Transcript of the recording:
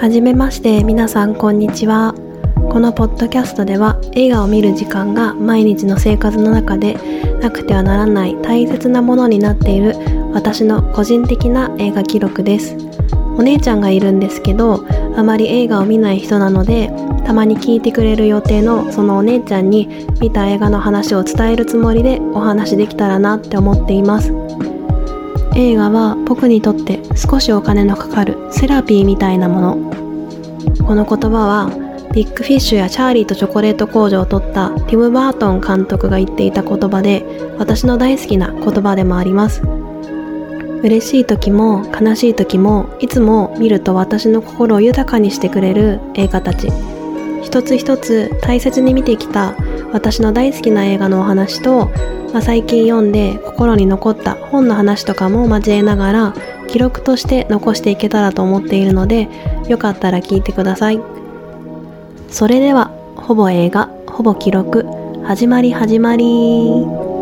はじめまして皆さんこんにちは。このポッドキャストでは映画を見る時間が毎日の生活の中でなくてはならない大切なものになっている私の個人的な映画記録です。お姉ちゃんがいるんですけどあまり映画を見ない人なのでたまに聞いてくれる予定のそのお姉ちゃんに見た映画の話を伝えるつもりでお話できたらなって思っています。映画は僕にとって少しお金のかかるセラピーみたいなもの。この言葉はビッグフィッシュやチャーリーとチョコレート工場を取ったティム・バートン監督が言っていた言葉で私の大好きな言葉でもあります。嬉しい時も悲しい時もいつも見ると私の心を豊かにしてくれる映画たち。一つ一つ大切に見てきた私の大好きな映画のお話と、まあ、最近読んで心に残った本の話とかも交えながら記録として残していけたらと思っているのでよかったら聞いてください。それではほぼ映画ほぼ記録始まり始まり。